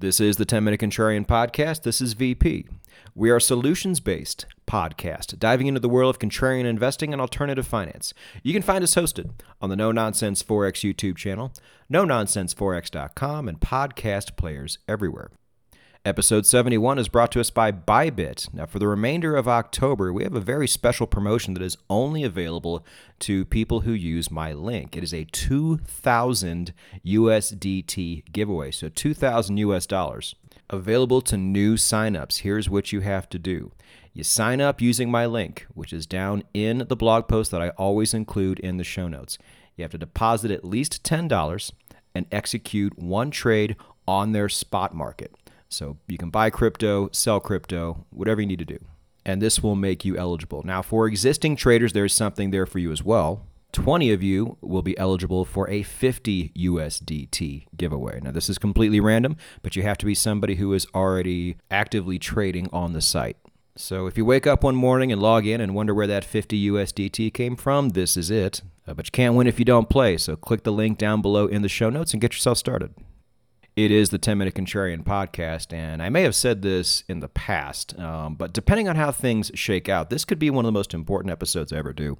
This is the 10 Minute Contrarian Podcast. This is VP. We are a solutions based podcast diving into the world of contrarian investing and alternative finance. You can find us hosted on the No Nonsense Forex YouTube channel, no nonsenseforex.com, and podcast players everywhere. Episode 71 is brought to us by Bybit. Now, for the remainder of October, we have a very special promotion that is only available to people who use my link. It is a 2000 USDT giveaway, so 2000 US dollars. Available to new signups. Here's what you have to do. You sign up using my link, which is down in the blog post that I always include in the show notes. You have to deposit at least $10 and execute one trade on their spot market. So you can buy crypto, sell crypto, whatever you need to do. And this will make you eligible. Now, for existing traders, there's something there for you as well. 20 of you will be eligible for a 50 USDT giveaway. Now, this is completely random, but you have to be somebody who is already actively trading on the site. So if you wake up one morning and log in and wonder where that 50 USDT came from, this is it. Uh, but you can't win if you don't play, so click the link down below in the show notes and get yourself started. It is the 10 Minute Contrarian podcast, and I may have said this in the past, um, but depending on how things shake out, this could be one of the most important episodes I ever do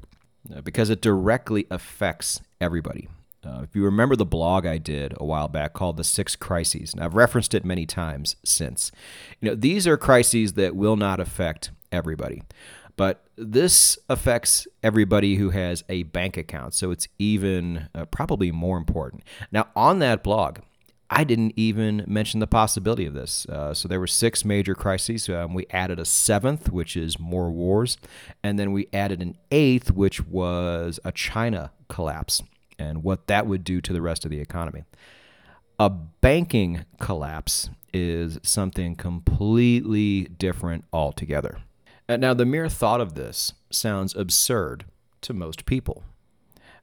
uh, because it directly affects everybody. Uh, if you remember the blog I did a while back called The Six Crises, and I've referenced it many times since. You know, these are crises that will not affect everybody. But this affects everybody who has a bank account, so it's even uh, probably more important. Now, on that blog, I didn't even mention the possibility of this. Uh, so there were six major crises. Um, we added a seventh, which is more wars, and then we added an eighth, which was a China collapse and what that would do to the rest of the economy. A banking collapse is something completely different altogether. Uh, now, the mere thought of this sounds absurd to most people.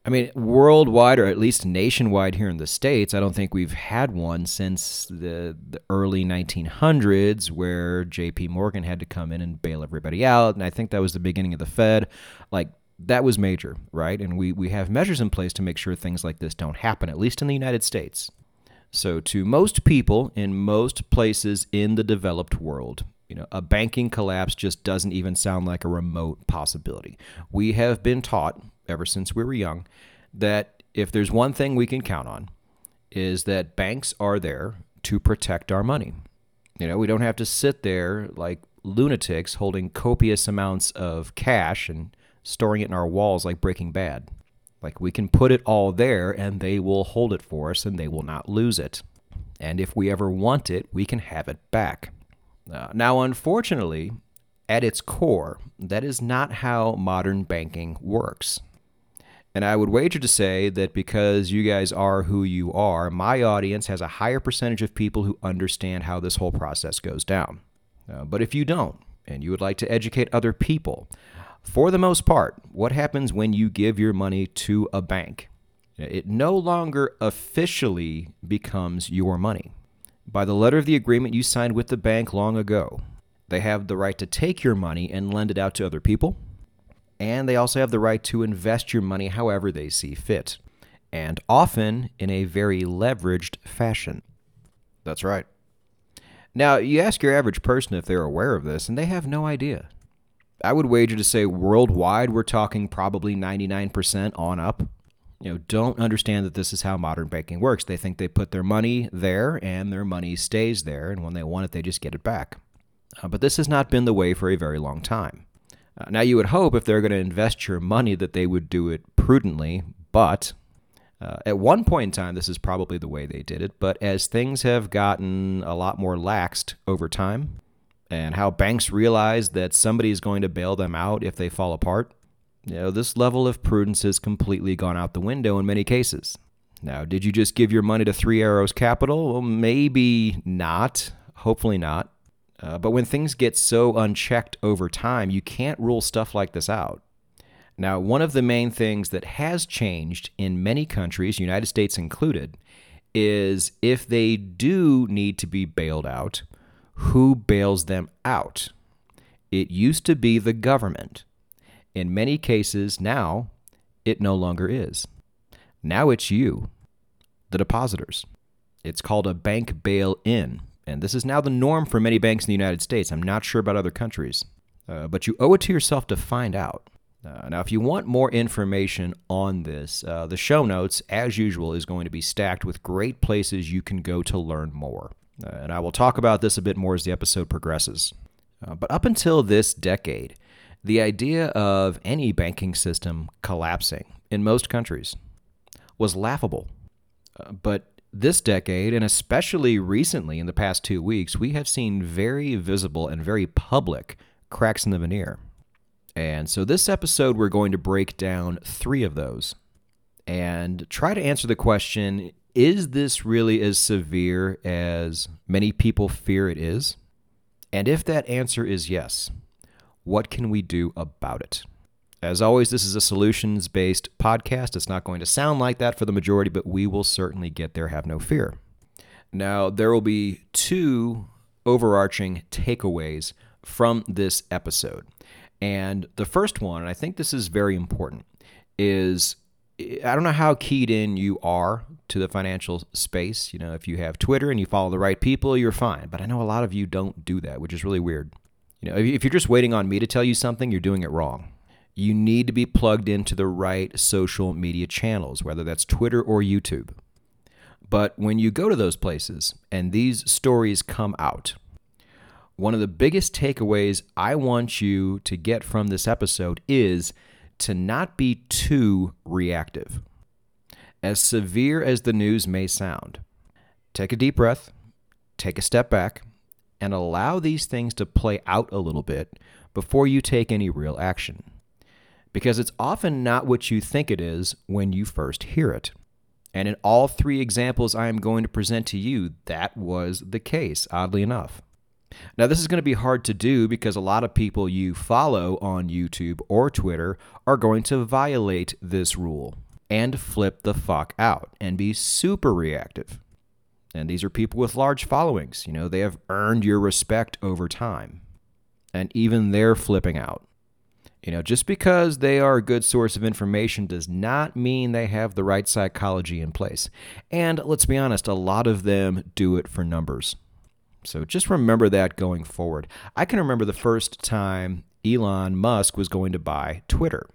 I mean, worldwide or at least nationwide here in the States, I don't think we've had one since the, the early 1900s where JP Morgan had to come in and bail everybody out. And I think that was the beginning of the Fed. Like, that was major, right? And we, we have measures in place to make sure things like this don't happen, at least in the United States. So, to most people in most places in the developed world, you know, a banking collapse just doesn't even sound like a remote possibility. We have been taught ever since we were young that if there's one thing we can count on is that banks are there to protect our money. You know, we don't have to sit there like lunatics holding copious amounts of cash and storing it in our walls like Breaking Bad. Like we can put it all there and they will hold it for us and they will not lose it. And if we ever want it, we can have it back. Uh, now, unfortunately, at its core, that is not how modern banking works. And I would wager to say that because you guys are who you are, my audience has a higher percentage of people who understand how this whole process goes down. Uh, but if you don't, and you would like to educate other people, for the most part, what happens when you give your money to a bank? It no longer officially becomes your money. By the letter of the agreement you signed with the bank long ago, they have the right to take your money and lend it out to other people and they also have the right to invest your money however they see fit, and often in a very leveraged fashion. That's right. Now, you ask your average person if they're aware of this, and they have no idea. I would wager to say worldwide, we're talking probably 99% on up. You know, don't understand that this is how modern banking works. They think they put their money there and their money stays there, and when they want it, they just get it back. Uh, but this has not been the way for a very long time. Uh, now, you would hope if they're going to invest your money that they would do it prudently, but uh, at one point in time, this is probably the way they did it. But as things have gotten a lot more laxed over time, and how banks realize that somebody is going to bail them out if they fall apart, you know, this level of prudence has completely gone out the window in many cases. Now, did you just give your money to Three Arrows Capital? Well, maybe not. Hopefully not. Uh, but when things get so unchecked over time, you can't rule stuff like this out. Now, one of the main things that has changed in many countries, United States included, is if they do need to be bailed out, who bails them out? It used to be the government. In many cases, now it no longer is. Now it's you, the depositors. It's called a bank bail in And this is now the norm for many banks in the United States. I'm not sure about other countries. Uh, but you owe it to yourself to find out. Uh, now, if you want more information on this, uh, the show notes, as usual, is going to be stacked with great places you can go to learn more. Uh, and I will talk about this a bit more as the episode progresses. Uh, but up until this decade, the idea of any banking system collapsing in most countries was laughable. Uh, but this decade, and especially recently in the past two weeks, we have seen very visible and very public cracks in the veneer. And so, this episode, we're going to break down three of those and try to answer the question is this really as severe as many people fear it is? And if that answer is yes, what can we do about it? As always, this is a solutions based podcast. It's not going to sound like that for the majority, but we will certainly get there, have no fear. Now, there will be two overarching takeaways from this episode. And the first one, and I think this is very important, is I don't know how keyed in you are to the financial space. You know, if you have Twitter and you follow the right people, you're fine. But I know a lot of you don't do that, which is really weird. You know, if you're just waiting on me to tell you something, you're doing it wrong. You need to be plugged into the right social media channels, whether that's Twitter or YouTube. But when you go to those places and these stories come out, one of the biggest takeaways I want you to get from this episode is to not be too reactive. As severe as the news may sound, take a deep breath, take a step back, and allow these things to play out a little bit before you take any real action. Because it's often not what you think it is when you first hear it. And in all three examples I am going to present to you, that was the case, oddly enough. Now, this is going to be hard to do because a lot of people you follow on YouTube or Twitter are going to violate this rule and flip the fuck out and be super reactive. And these are people with large followings. You know, they have earned your respect over time. And even they're flipping out. You know, just because they are a good source of information does not mean they have the right psychology in place. And let's be honest, a lot of them do it for numbers. So just remember that going forward. I can remember the first time Elon Musk was going to buy Twitter.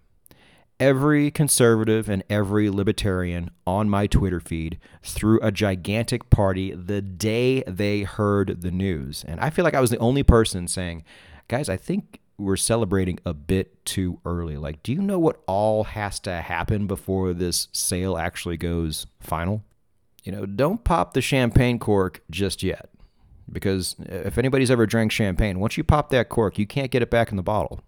Every conservative and every libertarian on my Twitter feed threw a gigantic party the day they heard the news. And I feel like I was the only person saying, guys, I think we're celebrating a bit too early. Like, do you know what all has to happen before this sale actually goes final? You know, don't pop the champagne cork just yet because if anybody's ever drank champagne, once you pop that cork, you can't get it back in the bottle.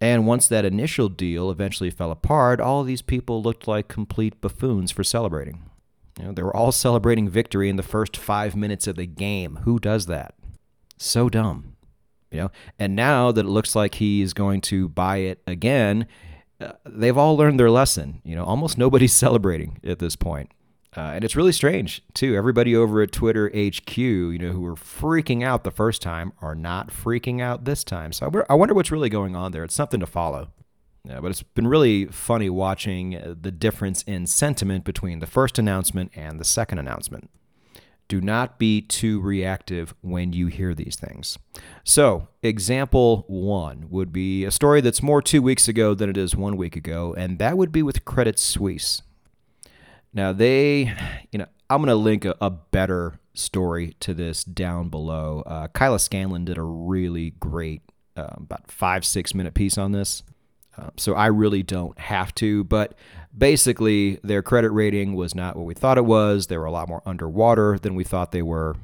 And once that initial deal eventually fell apart, all these people looked like complete buffoons for celebrating. You know, they were all celebrating victory in the first five minutes of the game. Who does that? So dumb. You know, and now that it looks like he is going to buy it again, uh, they've all learned their lesson. You know, almost nobody's celebrating at this point. Uh, and it's really strange too. Everybody over at Twitter HQ, you know, who were freaking out the first time, are not freaking out this time. So I wonder what's really going on there. It's something to follow. Yeah, but it's been really funny watching uh, the difference in sentiment between the first announcement and the second announcement. Do not be too reactive when you hear these things. So, example one would be a story that's more two weeks ago than it is one week ago, and that would be with Credit Suisse. Now they, you know, I'm going to link a, a, better story to this down below. Uh, Kyla Scanlon did a really great, uh, about five six minute piece on this. Uh, so I really don't have to, but basically their credit rating was not what we thought it was. They were a lot more underwater than we thought they were.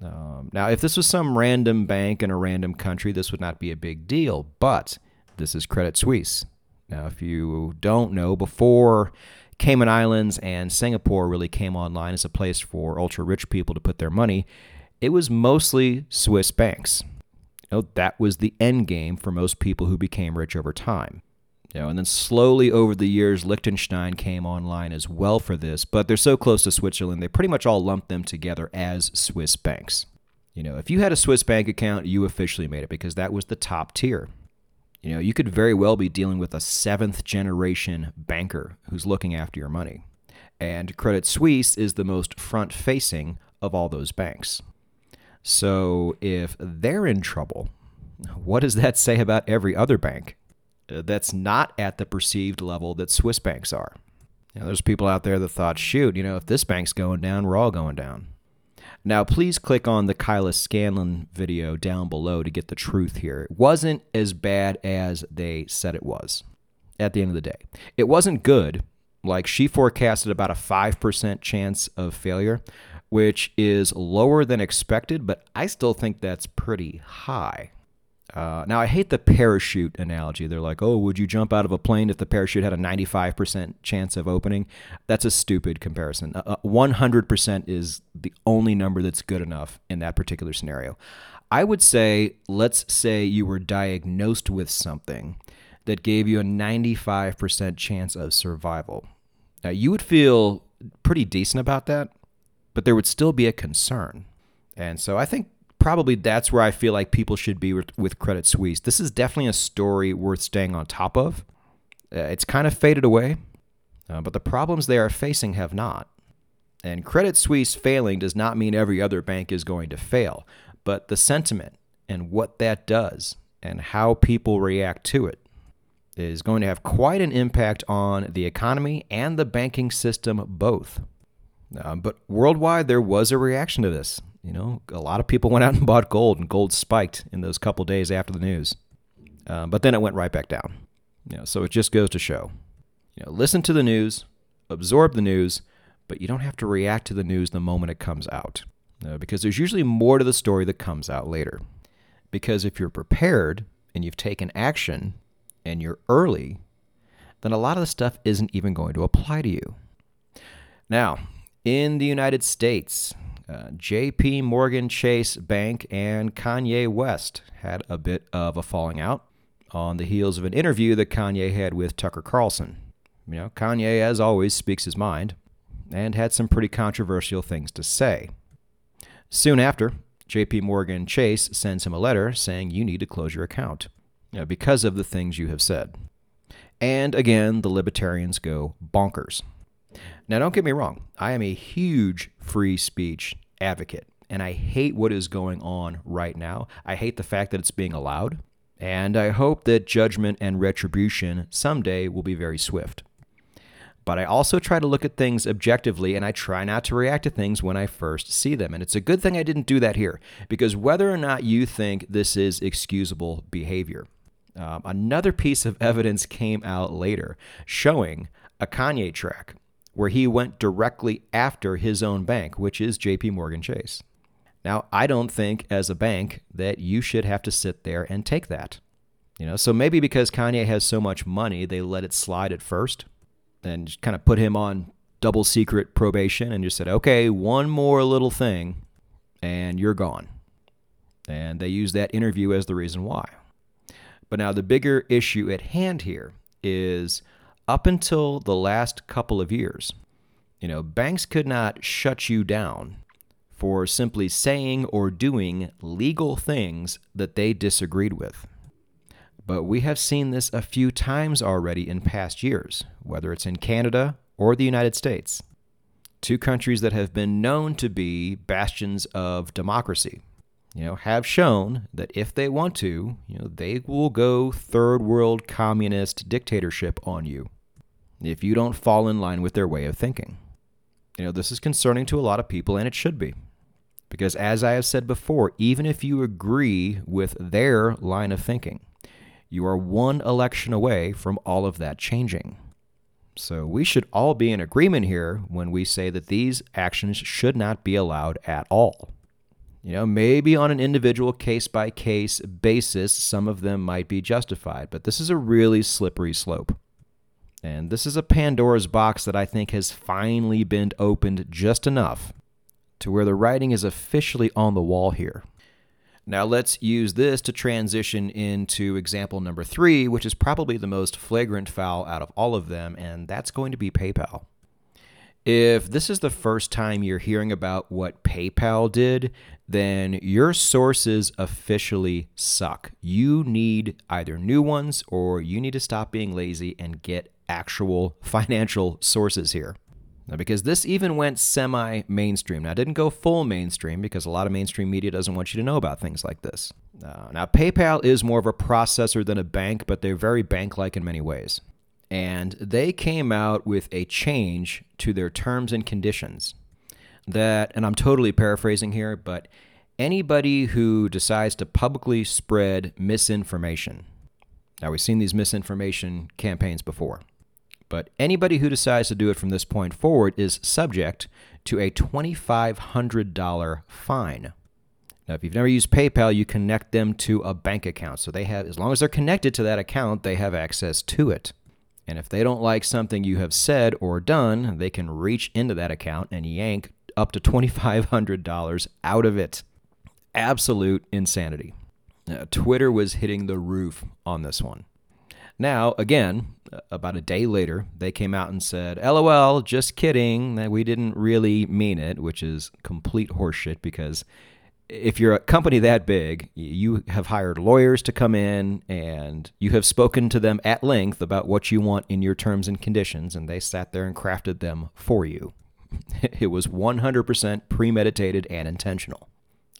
Um, now, if this was some random bank in a random country, this would not be a big deal, but this is Credit Suisse. Now, if you don't know, before Cayman Islands and Singapore really came online as a place for ultra rich people to put their money, it was mostly Swiss banks. You know, that was the end game for most people who became rich over time. You know, and then slowly over the years, Liechtenstein came online as well for this, but they're so close to Switzerland, they pretty much all lumped them together as Swiss banks. You know, if you had a Swiss bank account, you officially made it because that was the top tier. You know, you could very well be dealing with a seventh generation banker who's looking after your money. And Credit Suisse is the most front facing of all those banks. So if they're in trouble, what does that say about every other bank that's not at the perceived level that Swiss banks are? Know, there's people out there that thought, shoot, you know, if this bank's going down, we're all going down. Now, please click on the Kyla Scanlon video down below to get the truth here. It wasn't as bad as they said it was at the end of the day. It wasn't good. Like she forecasted about a 5% chance of failure, which is lower than expected, but I still think that's pretty high. Uh, now, I hate the parachute analogy. They're like, oh, would you jump out of a plane if the parachute had a 95% chance of opening? That's a stupid comparison. Uh, 100% uh, is the only number that's good enough in that particular scenario. I would say, let's say you were diagnosed with something that gave you a 95% chance of survival. Now, you would feel pretty decent about that, but there would still be a concern. And so I think probably that's where I feel like people should be with, Credit Suisse. This is definitely a story worth staying on top of. Uh, it's kind of faded away, uh, but the problems they are facing have not. And Credit Suisse failing does not mean every other bank is going to fail, but the sentiment and what that does and how people react to it is going to have quite an impact on the economy and the banking system both. Uh, but worldwide, there was a reaction to this. You know, a lot of people went out and bought gold, and gold spiked in those couple days after the news. Uh, but then it went right back down. You know, so it just goes to show, you know, listen to the news, absorb the news, but you don't have to react to the news the moment it comes out, because there's usually more to the story that comes out later. Because if you're prepared and you've taken action and you're early, then a lot of the stuff isn't even going to apply to you. Now, in the United States, uh, JP Morgan Chase Bank and Kanye West had a bit of a falling out on the heels of an interview that Kanye had with Tucker Carlson. You know, Kanye, as always, speaks his mind and had some pretty controversial things to say. Soon after, JP Morgan Chase sends him a letter saying you need to close your account you know, because of the things you have said. And again, the libertarians go bonkers. Now, don't get me wrong, I am a huge free speech advocate, and I hate what is going on right now. I hate the fact that it's being allowed, and I hope that judgment and retribution someday will be very swift. But I also try to look at things objectively, and I try not to react to things when I first see them. And it's a good thing I didn't do that here, because whether or not you think this is excusable behavior, um, another piece of evidence came out later showing a Kanye track where he went directly after his own bank, which is JP Morgan Chase. Now, I don't think as a bank that you should have to sit there and take that. You know, so maybe because Kanye has so much money, they let it slide at first and just kind of put him on double secret probation and just said, "Okay, one more little thing and you're gone." And they use that interview as the reason why. But now the bigger issue at hand here is up until the last couple of years, you know, banks could not shut you down for simply saying or doing legal things that they disagreed with. But we have seen this a few times already in past years, whether it's in Canada or the United States. Two countries that have been known to be bastions of democracy, you know, have shown that if they want to, you know, they will go third world communist dictatorship on you if you don't fall in line with their way of thinking. You know, this is concerning to a lot of people, and it should be. Because as I have said before, even if you agree with their line of thinking, you are one election away from all of that changing. So we should all be in agreement here when we say that these actions should not be allowed at all. You know, maybe on an individual case by case basis, some of them might be justified, but this is a really slippery slope. And this is a Pandora's box that I think has finally been opened just enough to where the writing is officially on the wall here. Now let's use this to transition into example number three, which is probably the most flagrant foul out of all of them, and that's going to be PayPal. If this is the first time you're hearing about what PayPal did, then your sources officially suck. You need either new ones or you need to stop being lazy and get actual financial sources here. Now, because this even went semi mainstream. Now, it didn't go full mainstream because a lot of mainstream media doesn't want you to know about things like this. Uh, now, PayPal is more of a processor than a bank, but they're very bank like in many ways. And they came out with a change to their terms and conditions that, and I'm totally paraphrasing here, but anybody who decides to publicly spread misinformation. Now, we've seen these misinformation campaigns before. But anybody who decides to do it from this point forward is subject to a $2,500 fine. Now, if you've never used PayPal, you connect them to a bank account. So they have, as long as they're connected to that account, they have access to it. And if they don't like something you have said or done, they can reach into that account and yank up to $2,500 out of it. Absolute insanity. Uh, Twitter was hitting the roof on this one. Now, again, about a day later, they came out and said, LOL, just kidding, that we didn't really mean it, which is complete horseshit because if you're a company that big, you have hired lawyers to come in and you have spoken to them at length about what you want in your terms and conditions, and they sat there and crafted them for you. It was 100% premeditated and intentional.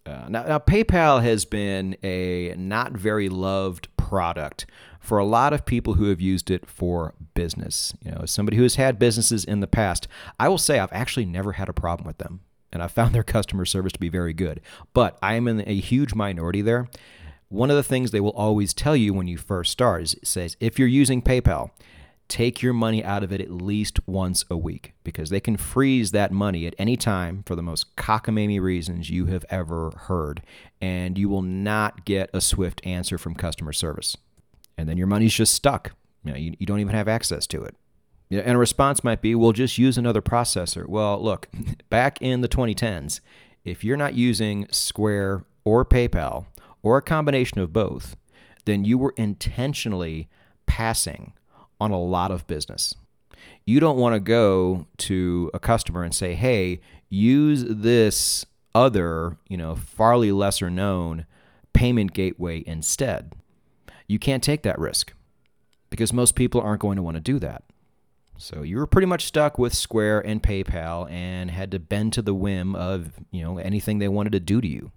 Uh, now, now, PayPal has been a not very loved product for a lot of people who have used it for business. You know, as somebody who has had businesses in the past, I will say I've actually never had a problem with them, and I've found their customer service to be very good. But I am in a huge minority there. One of the things they will always tell you when you first start is it says if you're using PayPal, take your money out of it at least once a week because they can freeze that money at any time for the most cockamamie reasons you have ever heard. And you will not get a swift answer from customer service. And then your money's just stuck. You, know, you, you don't even have access to it. And a response might be, we'll just use another processor. Well, look, back in the 2010s, if you're not using Square or PayPal or a combination of both, then you were intentionally passing on a lot of business. You don't want to go to a customer and say, "Hey, use this other, you know, farly lesser known payment gateway instead." You can't take that risk because most people aren't going to want to do that. So you were pretty much stuck with Square and PayPal and had to bend to the whim of, you know, anything they wanted to do to you.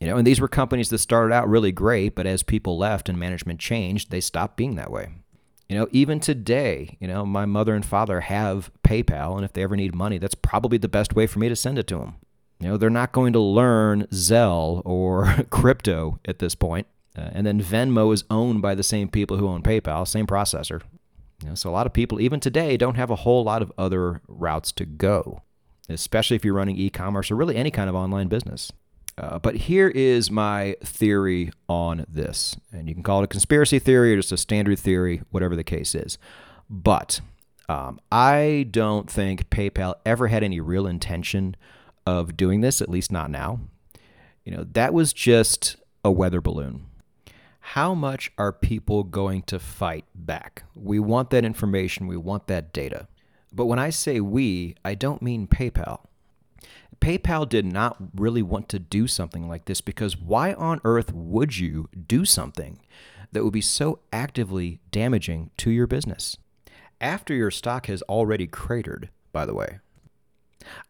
You know, and these were companies that started out really great, but as people left and management changed, they stopped being that way. You know, even today, you know, my mother and father have PayPal, and if they ever need money, that's probably the best way for me to send it to them. You know, they're not going to learn Zelle or crypto at this point. Uh, and then Venmo is owned by the same people who own PayPal, same processor. You know, so a lot of people, even today, don't have a whole lot of other routes to go, especially if you're running e commerce or really any kind of online business. Uh, but here is my theory on this. And you can call it a conspiracy theory or just a standard theory, whatever the case is. But um, I don't think PayPal ever had any real intention of doing this, at least not now. You know, that was just a weather balloon. How much are people going to fight back? We want that information, we want that data. But when I say we, I don't mean PayPal. PayPal did not really want to do something like this because why on earth would you do something that would be so actively damaging to your business? After your stock has already cratered, by the way.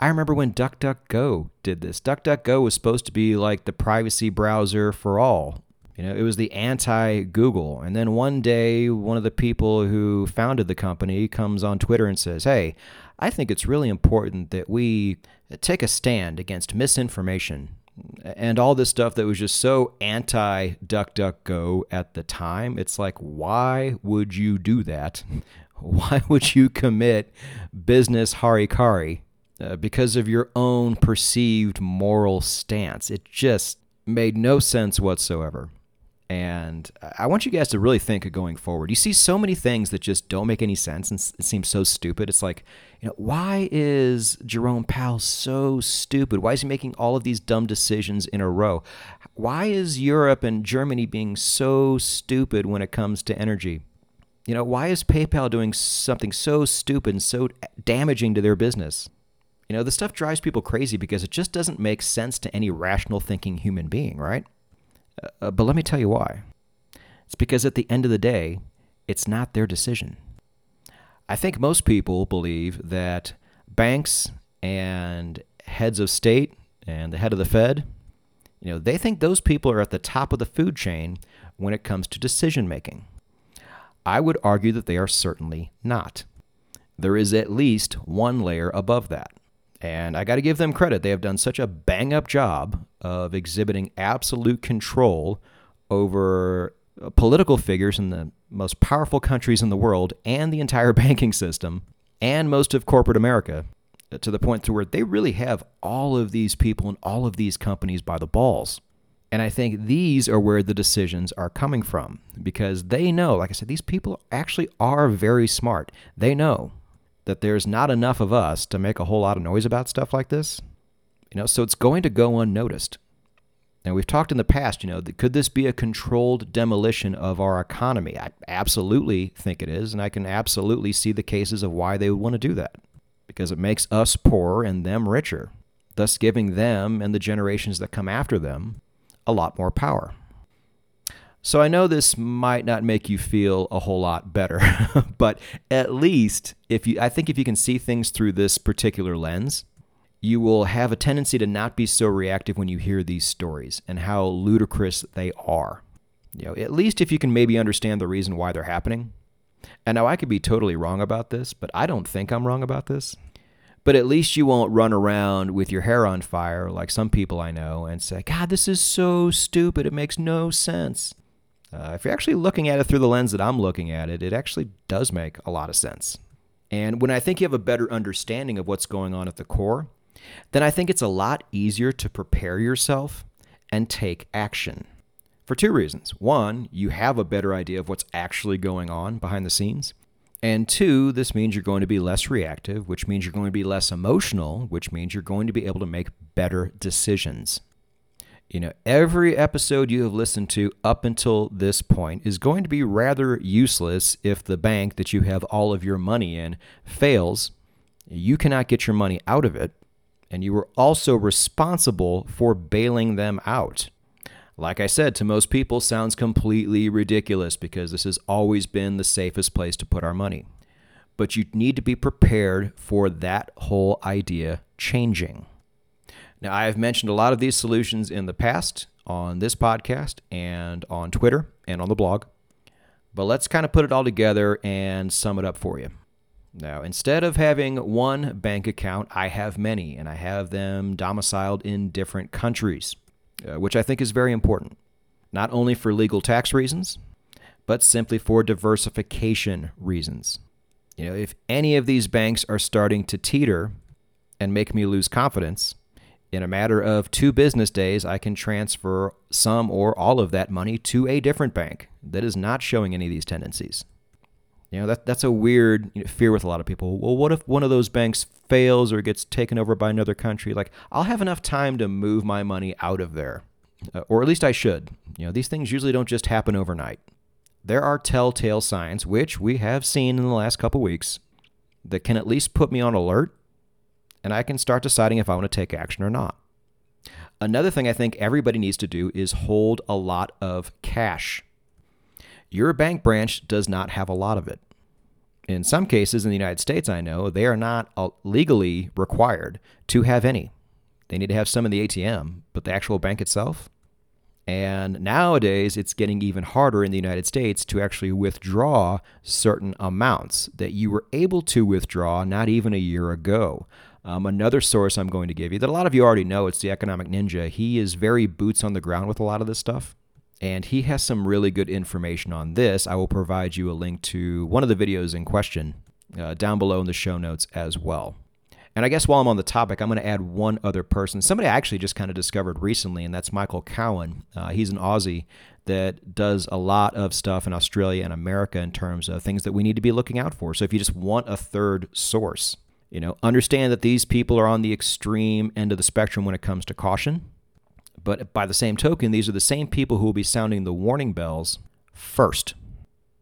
I remember when DuckDuckGo did this. DuckDuckGo was supposed to be like the privacy browser for all. You know, it was the anti Google. And then one day, one of the people who founded the company comes on Twitter and says, Hey, I think it's really important that we take a stand against misinformation and all this stuff that was just so anti DuckDuckGo at the time. It's like, why would you do that? Why would you commit business harikari? Uh, because of your own perceived moral stance. It just made no sense whatsoever. And I want you guys to really think of going forward. You see so many things that just don't make any sense and it seems so stupid. It's like, you know, why is Jerome Powell so stupid? Why is he making all of these dumb decisions in a row? Why is Europe and Germany being so stupid when it comes to energy? You know, why is PayPal doing something so stupid and so damaging to their business? You know, the stuff drives people crazy because it just doesn't make sense to any rational thinking human being, right? Uh, but let me tell you why. It's because at the end of the day, it's not their decision. I think most people believe that banks and heads of state and the head of the Fed, you know, they think those people are at the top of the food chain when it comes to decision making. I would argue that they are certainly not. There is at least one layer above that. And I got to give them credit. They have done such a bang up job of exhibiting absolute control over uh, political figures in the most powerful countries in the world and the entire banking system and most of corporate America uh, to the point to where they really have all of these people and all of these companies by the balls. And I think these are where the decisions are coming from because they know, like I said, these people actually are very smart. They know that there's not enough of us to make a whole lot of noise about stuff like this. You know, so it's going to go unnoticed. And we've talked in the past, you know, could this be a controlled demolition of our economy? I absolutely think it is, and I can absolutely see the cases of why they would want to do that. Because it makes us poorer and them richer, thus giving them and the generations that come after them a lot more power. So I know this might not make you feel a whole lot better, but at least if you I think if you can see things through this particular lens, you will have a tendency to not be so reactive when you hear these stories and how ludicrous they are. You know, at least if you can maybe understand the reason why they're happening. And now I could be totally wrong about this, but I don't think I'm wrong about this. But at least you won't run around with your hair on fire like some people I know and say, God, this is so stupid. It makes no sense. Uh, if you're actually looking at it through the lens that I'm looking at it, it actually does make a lot of sense. And when I think you have a better understanding of what's going on at the core, then I think it's a lot easier to prepare yourself and take action. For two reasons. One, you have a better idea of what's actually going on behind the scenes. And two, this means you're going to be less reactive, which means you're going to be less emotional, which means you're going to be able to make better decisions. You know, every episode you have listened to up until this point is going to be rather useless if the bank that you have all of your money in fails. You cannot get your money out of it, and you are also responsible for bailing them out. Like I said, to most people, sounds completely ridiculous because this has always been the safest place to put our money. But you need to be prepared for that whole idea changing. Now, I have mentioned a lot of these solutions in the past on this podcast and on Twitter and on the blog, but let's kind of put it all together and sum it up for you. Now, instead of having one bank account, I have many, and I have them domiciled in different countries, uh, which I think is very important, not only for legal tax reasons, but simply for diversification reasons. You know, if any of these banks are starting to teeter and make me lose confidence, in a matter of two business days, I can transfer some or all of that money to a different bank that is not showing any of these tendencies. You know, that, that's a weird you know, fear with a lot of people. Well, what if one of those banks fails or gets taken over by another country? Like, I'll have enough time to move my money out of there. Uh, or at least I should. You know, these things usually don't just happen overnight. There are telltale signs, which we have seen in the last couple weeks, that can at least put me on alert and I can start deciding if I want to take action or not. Another thing I think everybody needs to do is hold a lot of cash. Your bank branch does not have a lot of it. In some cases in the United States, I know they are not uh, legally required to have any. They need to have some in the ATM, but the actual bank itself? And nowadays, it's getting even harder in the United States to actually withdraw certain amounts that you were able to withdraw not even a year ago. Um, another source I'm going to give you that a lot of you already know, it's the Economic Ninja. He is very boots on the ground with a lot of this stuff. And he has some really good information on this. I will provide you a link to one of the videos in question uh, down below in the show notes as well. And I guess while I'm on the topic, I'm going to add one other person, somebody I actually just kind of discovered recently, and that's Michael Cowan. Uh, he's an Aussie that does a lot of stuff in Australia and America in terms of things that we need to be looking out for. So if you just want a third source, you know, understand that these people are on the extreme end of the spectrum when it comes to caution. But by the same token, these are the same people who will be sounding the warning bells first.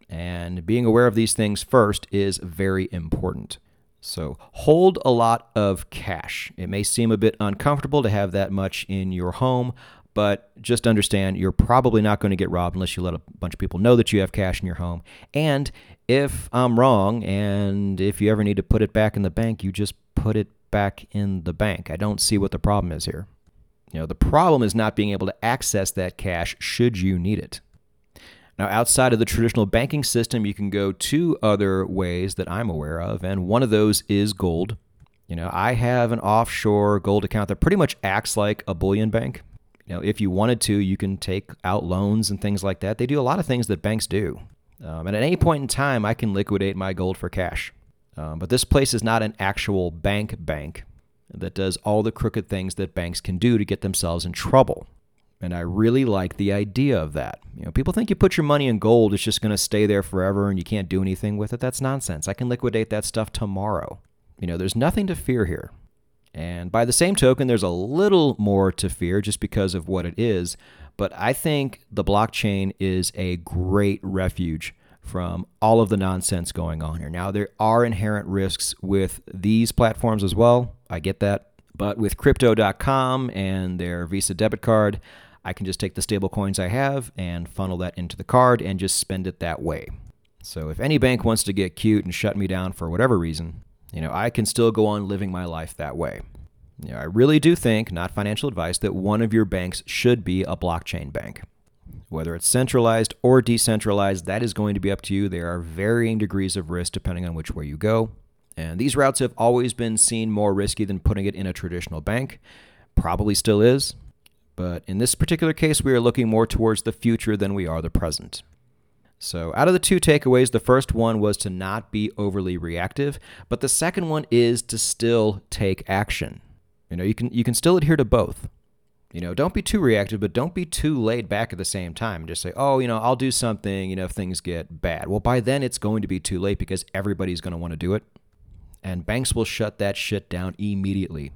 And being aware of these things first is very important. So hold a lot of cash. It may seem a bit uncomfortable to have that much in your home, but just understand you're probably not going to get robbed unless you let a bunch of people know that you have cash in your home. And if I'm wrong, and if you ever need to put it back in the bank, you just put it back in the bank. I don't see what the problem is here. You know, the problem is not being able to access that cash should you need it. Now, outside of the traditional banking system, you can go two other ways that I'm aware of, and one of those is gold. You know, I have an offshore gold account that pretty much acts like a bullion bank. You know, if you wanted to, you can take out loans and things like that. They do a lot of things that banks do. Um, and at any point in time, I can liquidate my gold for cash. Um, but this place is not an actual bank bank that does all the crooked things that banks can do to get themselves in trouble. And I really like the idea of that. You know, people think you put your money in gold, it's just going to stay there forever and you can't do anything with it. That's nonsense. I can liquidate that stuff tomorrow. You know, there's nothing to fear here. And by the same token, there's a little more to fear just because of what it is. But I think the blockchain is a great refuge from all of the nonsense going on here. Now, there are inherent risks with these platforms as well. I get that. But with crypto.com and their Visa debit card, I can just take the stable coins I have and funnel that into the card and just spend it that way. So if any bank wants to get cute and shut me down for whatever reason, you know, I can still go on living my life that way. You know, I really do think, not financial advice, that one of your banks should be a blockchain bank. Whether it's centralized or decentralized, that is going to be up to you. There are varying degrees of risk depending on which way you go. And these routes have always been seen more risky than putting it in a traditional bank. Probably still is. But in this particular case, we are looking more towards the future than we are the present. So, out of the two takeaways, the first one was to not be overly reactive, but the second one is to still take action. You know, you can you can still adhere to both. You know, don't be too reactive, but don't be too laid back at the same time. Just say, oh, you know, I'll do something, you know, if things get bad. Well, by then it's going to be too late because everybody's going to want to do it. And banks will shut that shit down immediately.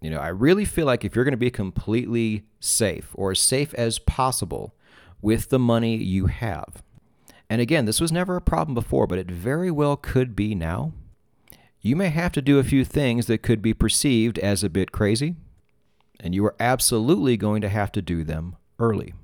You know, I really feel like if you're going to be completely safe or as safe as possible with the money you have, and again, this was never a problem before, but it very well could be now, you may have to do a few things that could be perceived as a bit crazy and you are absolutely going to have to do them early.